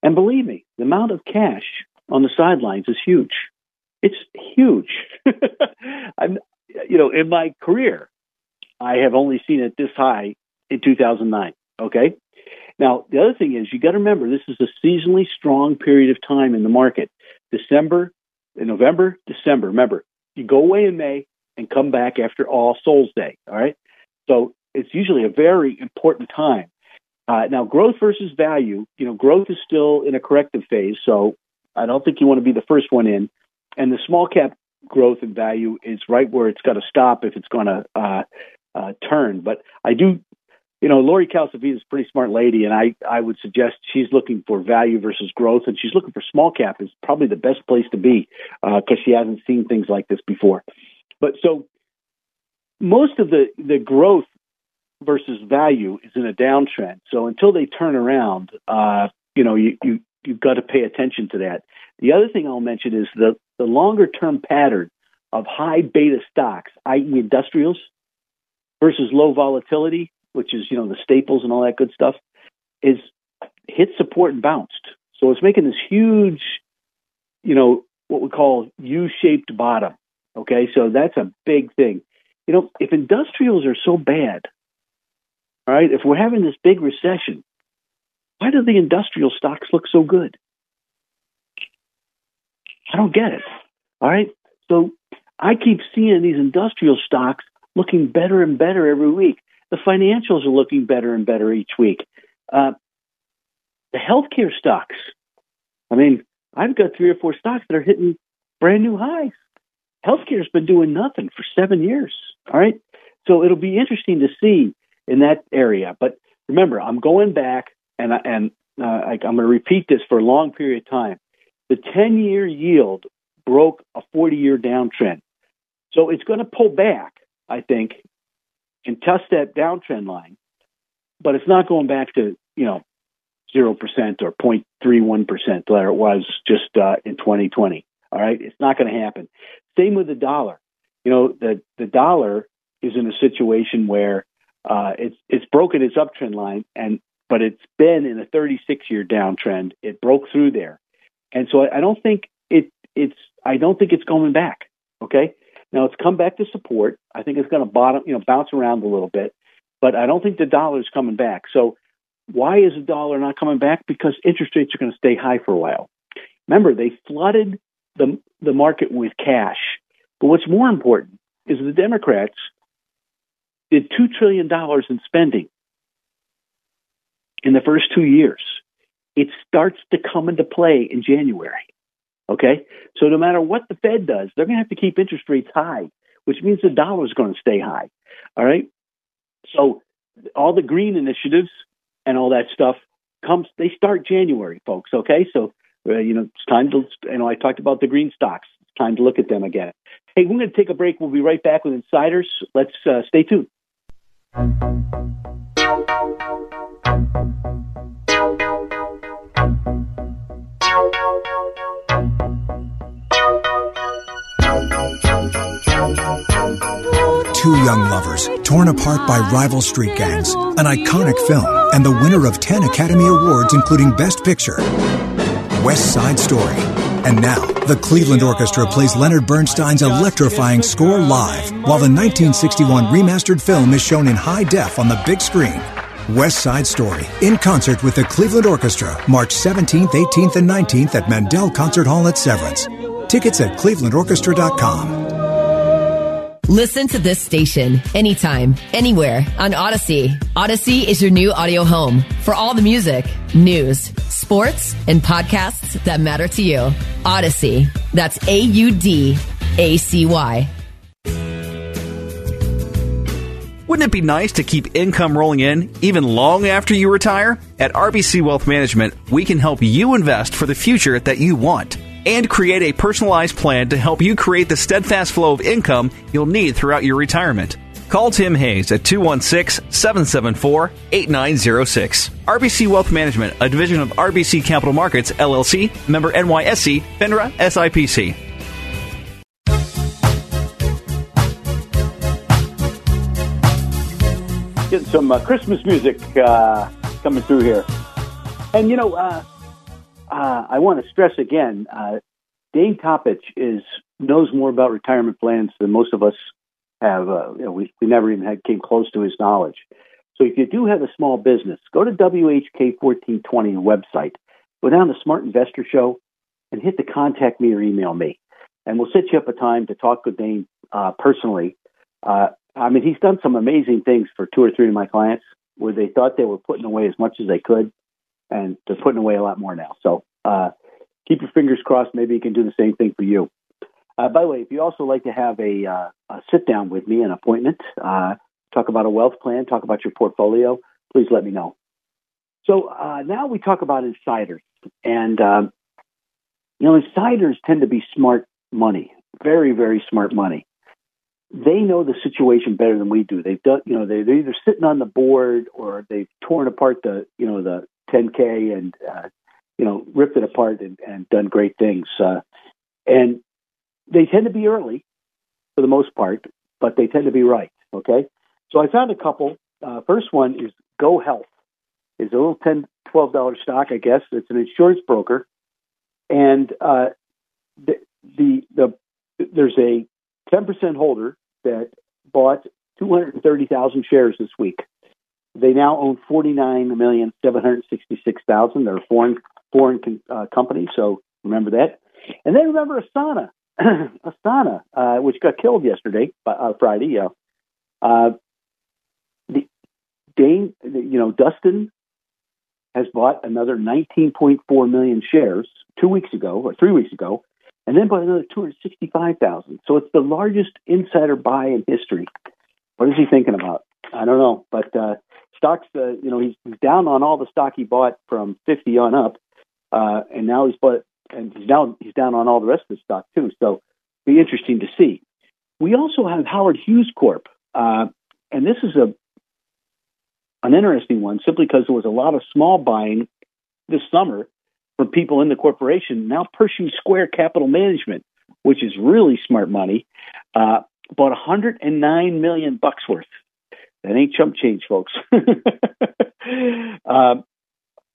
C: And believe me, the amount of cash on the sidelines is huge. It's huge. I'm, you know, in my career, I have only seen it this high in 2009. Okay. Now, the other thing is you got to remember this is a seasonally strong period of time in the market. December, November, December. Remember, you go away in May and come back after All Souls Day. All right. So it's usually a very important time uh, now, growth versus value, you know, growth is still in a corrective phase, so I don't think you want to be the first one in. And the small cap growth and value is right where it's got to stop if it's going to uh, uh, turn. But I do, you know, Lori Calvasina is a pretty smart lady, and I, I would suggest she's looking for value versus growth, and she's looking for small cap is probably the best place to be because uh, she hasn't seen things like this before. But so most of the the growth versus value is in a downtrend. So until they turn around, uh, you know, you, you you've got to pay attention to that. The other thing I'll mention is the the longer term pattern of high beta stocks, i.e., industrials, versus low volatility, which is you know the staples and all that good stuff, is hit support and bounced. So it's making this huge, you know, what we call U-shaped bottom. Okay, so that's a big thing. You know, if industrials are so bad, all right, if we're having this big recession, why do the industrial stocks look so good? I don't get it. All right, so I keep seeing these industrial stocks looking better and better every week. The financials are looking better and better each week. Uh, the healthcare stocks, I mean, I've got three or four stocks that are hitting brand new highs. Healthcare's been doing nothing for seven years. All right. So it'll be interesting to see in that area. But remember, I'm going back and and uh, I, I'm going to repeat this for a long period of time. The 10 year yield broke a 40 year downtrend. So it's going to pull back, I think, and test that downtrend line. But it's not going back to, you know, 0% or 0.31% where it was just uh, in 2020. All right. It's not going to happen. Same with the dollar. You know, the, the dollar is in a situation where Uh, it's it's broken its uptrend line, and but it's been in a 36 year downtrend. It broke through there, and so I, I don't think it it's I don't think it's going back. Okay, now it's come back to support. I think it's going to bottom, you know, bounce around a little bit, but I don't think the dollar is coming back. So why is the dollar not coming back? Because interest rates are going to stay high for a while. Remember, they flooded the the market with cash. But what's more important is the Democrats did two trillion dollars in spending in the first two years. It starts to come into play in January. Okay? So no matter what the Fed does, they're going to have to keep interest rates high, which means the dollar is going to stay high. All right? So all the green initiatives and all that stuff comes they start January, folks, okay? So uh, you know, it's time to you know, I talked about the green stocks. It's time to look at them again. Hey, we're going to take a break. We'll be right back with insiders. Let's uh, stay tuned.
Q: Two young lovers torn apart by rival street gangs, an iconic film, and the winner of 10 Academy Awards, including Best Picture. West Side Story. And now, the Cleveland Orchestra plays Leonard Bernstein's electrifying score live, while the 1961 remastered film is shown in high def on the big screen. West Side Story, in concert with the Cleveland Orchestra, March 17th, 18th, and 19th at Mandel Concert Hall at Severance. Tickets at clevelandorchestra.com.
R: Listen to this station anytime, anywhere on Audacy. Audacy is your new audio home for all the music, news, sports, and podcasts that matter to you. Audacy. That's A U D A C Y.
S: Wouldn't it be nice to keep income rolling in even long after you retire? At RBC Wealth Management, we can help you invest for the future that you want and create a personalized plan to help you create the steadfast flow of income you'll need throughout your retirement. Call Tim Hayes at 216 774 8906. RBC Wealth Management, a division of RBC Capital Markets, LLC, member NYSE, FINRA, SIPC.
C: Getting some uh, Christmas music uh, coming through here. And, you know, uh, uh, I want to stress again, uh, Dane Toppich is knows more about retirement plans than most of us have. Uh, you know, we, we never even had, came close to his knowledge. So if you do have a small business, go to WHK 1420 website, go down to Smart Investor Show, and hit the contact me or email me, and we'll set you up a time to talk with Dane uh, personally. Uh, I mean, he's done some amazing things for two or three of my clients where they thought they were putting away as much as they could, and they're putting away a lot more now. So uh, keep your fingers crossed. Maybe he can do the same thing for you. Uh, by the way, if you also like to have a, uh, a sit down with me, an appointment, uh, talk about a wealth plan, talk about your portfolio, please let me know. So uh, now we talk about insiders, and um, you know, insiders tend to be smart money, very, very smart money. They know the situation better than we do. They've done, you know, they're either sitting on the board or they've torn apart the, you know, the 10K and uh, you know, ripped it apart and, and done great things. Uh, and they tend to be early for the most part, but they tend to be right. Okay. So I found a couple. Uh, first one is GoHealth. It's a little $10, $12 stock, I guess. It's an insurance broker. And uh, the, the, the, there's a 10% holder that bought 230,000 shares this week. They now own 49,766,000. They're a foreign foreign uh, company, so remember that. And then remember Asana, Asana, uh, which got killed yesterday, uh, Friday. Yeah, uh, the Dane, you know, Dustin has bought another 19.4 million shares two weeks ago or three weeks ago, and then bought another 265,000. So it's the largest insider buy in history. What is he thinking about? I don't know, but uh, stocks, uh, you know, he's, he's down on all the stock he bought from 50 on up, uh, and now he's bought and he's now he's down on all the rest of the stock too. So be interesting to see. We also have Howard Hughes Corp, uh, and this is a an interesting one simply because there was a lot of small buying this summer from people in the corporation. Now Pershing Square Capital Management, which is really smart money, uh, bought 109 million bucks worth. That ain't chump change, folks. um,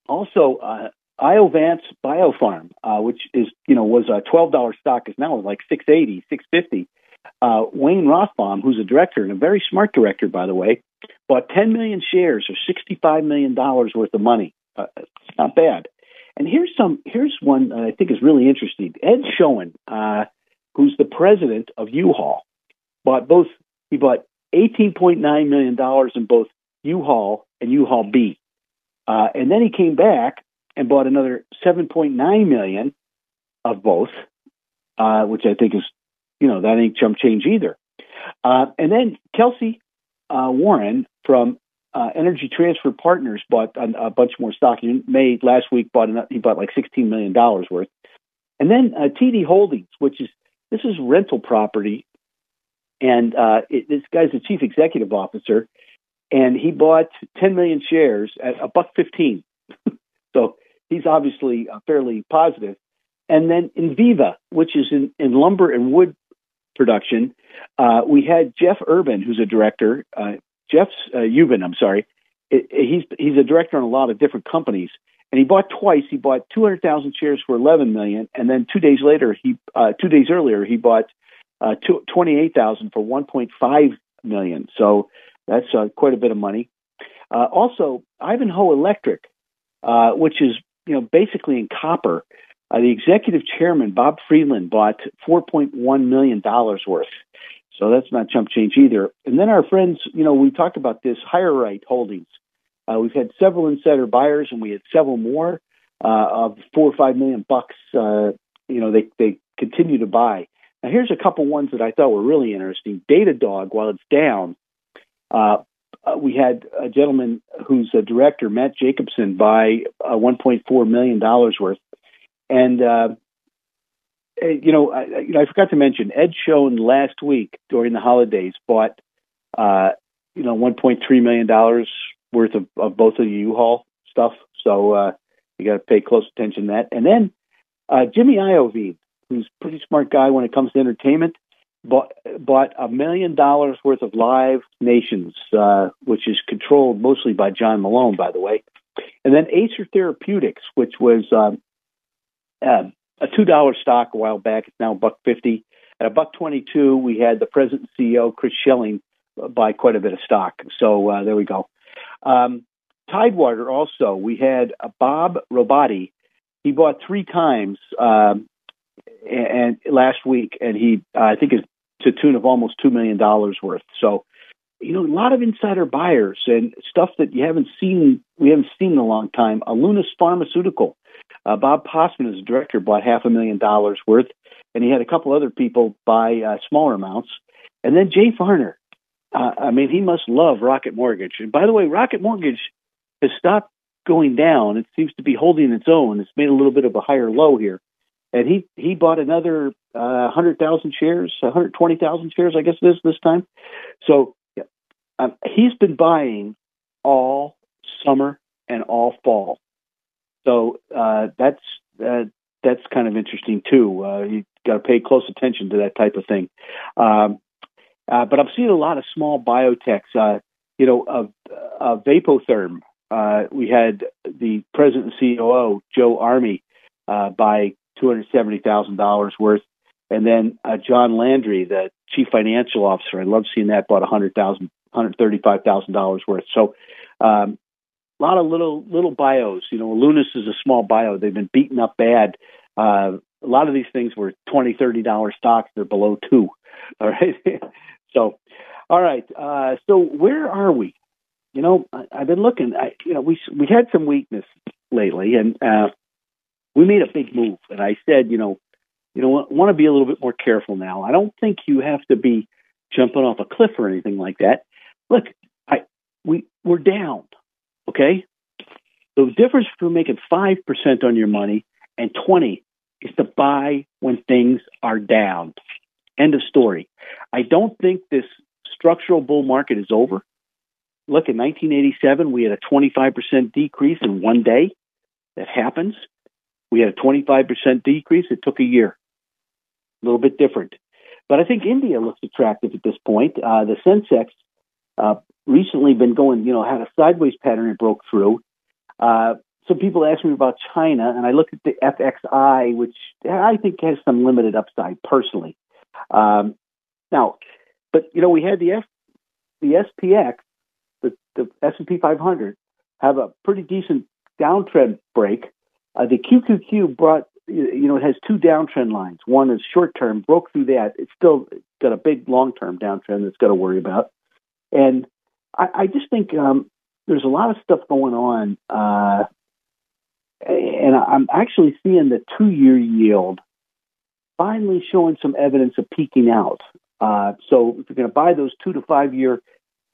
C: also, uh, Iovance Biofarm, uh, which is you know was a twelve dollar stock, is now like six eighty, six fifty. Uh, Wayne Rothbaum, who's a director and a very smart director, by the way, bought 10 million shares or 65 million dollars worth of money. Uh, it's not bad. And here's some. Here's one I think is really interesting. Ed Shoen, uh, who's the president of U-Haul, bought both. He bought 18.9 million dollars in both U-Haul and U-Haul B, uh, and then he came back and bought another 7.9 million of both, uh, which I think is, you know, that ain't chump change either. Uh, and then Kelcy uh, Warren from uh, Energy Transfer Partners bought a, a, bunch more stock. In May last week, bought he bought like 16 million dollars worth. And then uh, TD Holdings, which is this is rental property, and uh, it, this guy's the chief executive officer, and he bought 10 million shares at a buck 15. so he's obviously uh, fairly positive. And then Enviva, which is in, in lumber and wood production, uh, we had Jeff Ubben, who's a director. Uh, Jeff's uh, I'm sorry. It, it, he's he's a director on a lot of different companies, and he bought twice. He bought 200,000 shares for 11 million, and then two days later, he uh, two days earlier, he bought uh, 28,000 for 1.5 million. So that's uh, quite a bit of money. Uh, also, Ivanhoe Electric, uh, which is you know basically in copper. Uh, the executive chairman Bob Friedland bought 4.1 million dollars worth. So that's not chump change either. And then our friends, you know, we talked about this HireRight Holdings. Uh, we've had several insider buyers, and we had several more uh, of four or five million bucks. Uh, you know, they they continue to buy. Now, here's a couple ones that I thought were really interesting. Datadog, while it's down, uh, uh, we had a gentleman who's a director, Matt Jacobson, buy uh, 1.4 million dollars worth, and uh, eh, you know, I, you know, I forgot to mention Ed Shoen last week during the holidays bought, uh, you know, 1.3 million dollars worth of, of both of the U-Haul stuff. So uh, you got to pay close attention to that. And then Jimmy Iovine, who's a pretty smart guy when it comes to entertainment, bought bought a million dollars worth of Live Nations, uh, which is controlled mostly by John Malone, by the way, and then Acer Therapeutics, which was uh, a two dollar stock a while back. It's now buck fifty. At a buck twenty two, we had the president and CEO Chris Schelling buy quite a bit of stock. So uh, there we go. Um, Tidewater also, we had Bob Robotti. He bought three times um, and, last week, and he uh, I think is to tune of almost two million dollars worth. So, you know, a lot of insider buyers and stuff that you haven't seen we haven't seen in a long time. Alunis Pharmaceutical. Uh, Bob Postman, as director, bought half a million dollars worth, and he had a couple other people buy uh, smaller amounts. And then Jay Farner. Uh, I mean, he must love Rocket Mortgage. And by the way, Rocket Mortgage has stopped going down. It seems to be holding its own. It's made a little bit of a higher low here and he he bought another uh, hundred thousand shares, one hundred twenty thousand shares, I guess it is this time. So um, he's been buying all summer and all fall. So uh, that's uh, that's kind of interesting too. Uh, you got to pay close attention to that type of thing. Um, uh, but I'm seeing a lot of small biotechs. Uh, you know, Vapotherm. Uh, we had the president and COO Joe Army uh, buy $270,000 worth. And then uh, John Landry, the chief financial officer, I love seeing that, bought $100,000, $135,000 worth. So um, a lot of little little bios. You know, Lunas is a small bio. They've been beaten up bad. Uh, a lot of these things were twenty, thirty dollar stocks. They're below two. All right. so, all right. Uh, so where are we? You know, I, I've been looking. I, you know, we we had some weakness lately, and uh, we made a big move, and I said, you know, you know, want to be a little bit more careful now. I don't think you have to be jumping off a cliff or anything like that. Look, I we we're down, okay. The difference between making five percent on your money and twenty is to buy when things are down. End of story. I don't think this structural bull market is over. Look, in 1987, we had a 25% decrease in one day. That happens. We had a 25% decrease. It took a year. A little bit different. But I think India looks attractive at this point. Uh, the Sensex uh, recently been going, you know, had a sideways pattern. It broke through. Uh, some people ask me about China, and I look at the FXI, which I think has some limited upside personally. Um, now, but you know, we had the F, the SPX, the, the S and P 500, have a pretty decent downtrend break. Uh, the QQQ brought, you know, it has two downtrend lines. One is short term, broke through that. It's still got a big long term downtrend that's got to worry about. And I, I just think um, there's a lot of stuff going on. Uh, and I'm actually seeing the two year yield finally showing some evidence of peaking out. Uh, so if you're going to buy those two to five year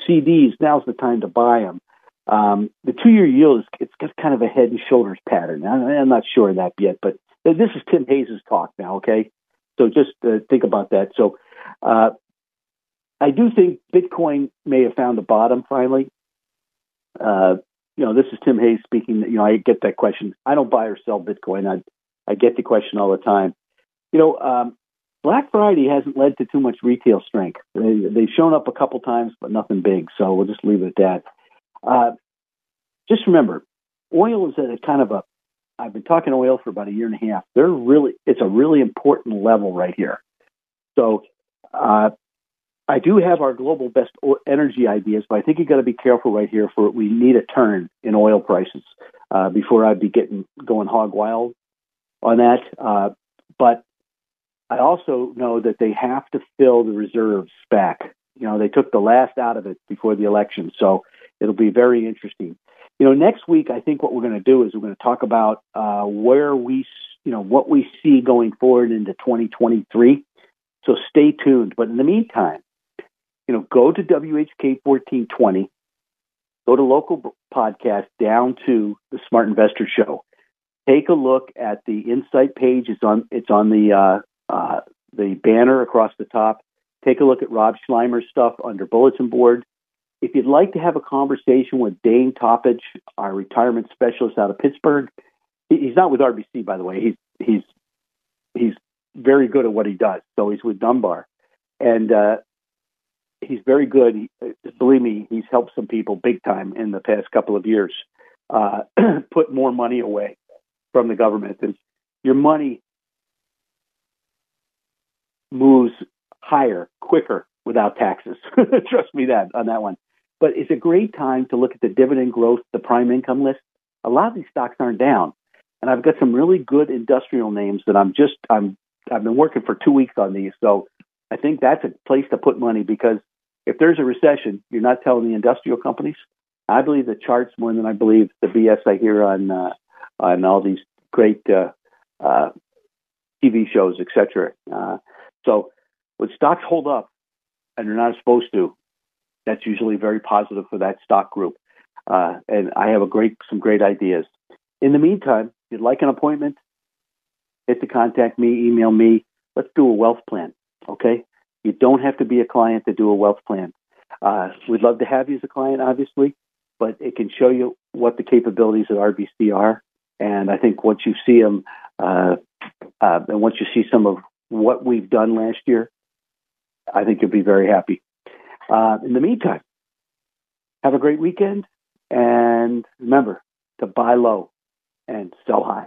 C: CDs, now's the time to buy them. Um, the two year yield is it's got kind of a head and shoulders pattern. I'm, I'm not sure of that yet, but this is Tim Hayes' talk now. Okay, so just uh, think about that. So uh, I do think Bitcoin may have found the bottom finally. Uh, you know, this is Tim Hayes speaking. You know, I get that question. I don't buy or sell Bitcoin. I I get the question all the time. You know, um, Black Friday hasn't led to too much retail strength. They, they've shown up a couple times, but nothing big. So we'll just leave it at that. Uh, just remember, oil is at a kind of a. I've been talking oil for about a year and a half. They're really, it's a really important level right here. So uh, I do have our global best energy ideas, but I think you've got to be careful right here. For we need a turn in oil prices uh, before I'd be getting going hog wild on that. Uh, but I also know that they have to fill the reserves back. You know, they took the last out of it before the election, so it'll be very interesting. You know, next week I think what we're going to do is we're going to talk about uh, where we, you know, what we see going forward into 2023. So stay tuned. But in the meantime, you know, go to WHK 1420, go to local podcast down to the Smart Investor Show. Take a look at the insight page. It's on it's on the uh, uh, the banner across the top. Take a look at Rob Sluymer's stuff under bulletin board. If you'd like to have a conversation with Dane Toppage, our retirement specialist out of Pittsburgh, he's not with RBC, by the way. He's he's he's very good at what he does. So he's with Dunbar, and uh, he's very good. He, believe me, he's helped some people big time in the past couple of years uh, put more money away from the government. And your money moves higher, quicker without taxes. Trust me that on that one. But it's a great time to look at the dividend growth, the prime income list. A lot of these stocks aren't down, and I've got some really good industrial names that I'm just I'm I've been working for two weeks on these, so I think that's a place to put money because if there's a recession, you're not telling the industrial companies. I believe the charts more than I believe the BS I hear on uh, on all these great uh, uh, TV shows, etc. Uh, so when stocks hold up and they're not supposed to, that's usually very positive for that stock group. Uh, and I have a great some great ideas. In the meantime, if you'd like an appointment, hit the contact me, email me. Let's do a wealth plan. Okay, you don't have to be a client to do a wealth plan. Uh, we'd love to have you as a client, obviously, but it can show you what the capabilities of RBC are. And I think once you see them, uh, uh, and once you see some of what we've done last year, I think you'll be very happy. Uh, in the meantime, have a great weekend, and remember to buy low and sell high.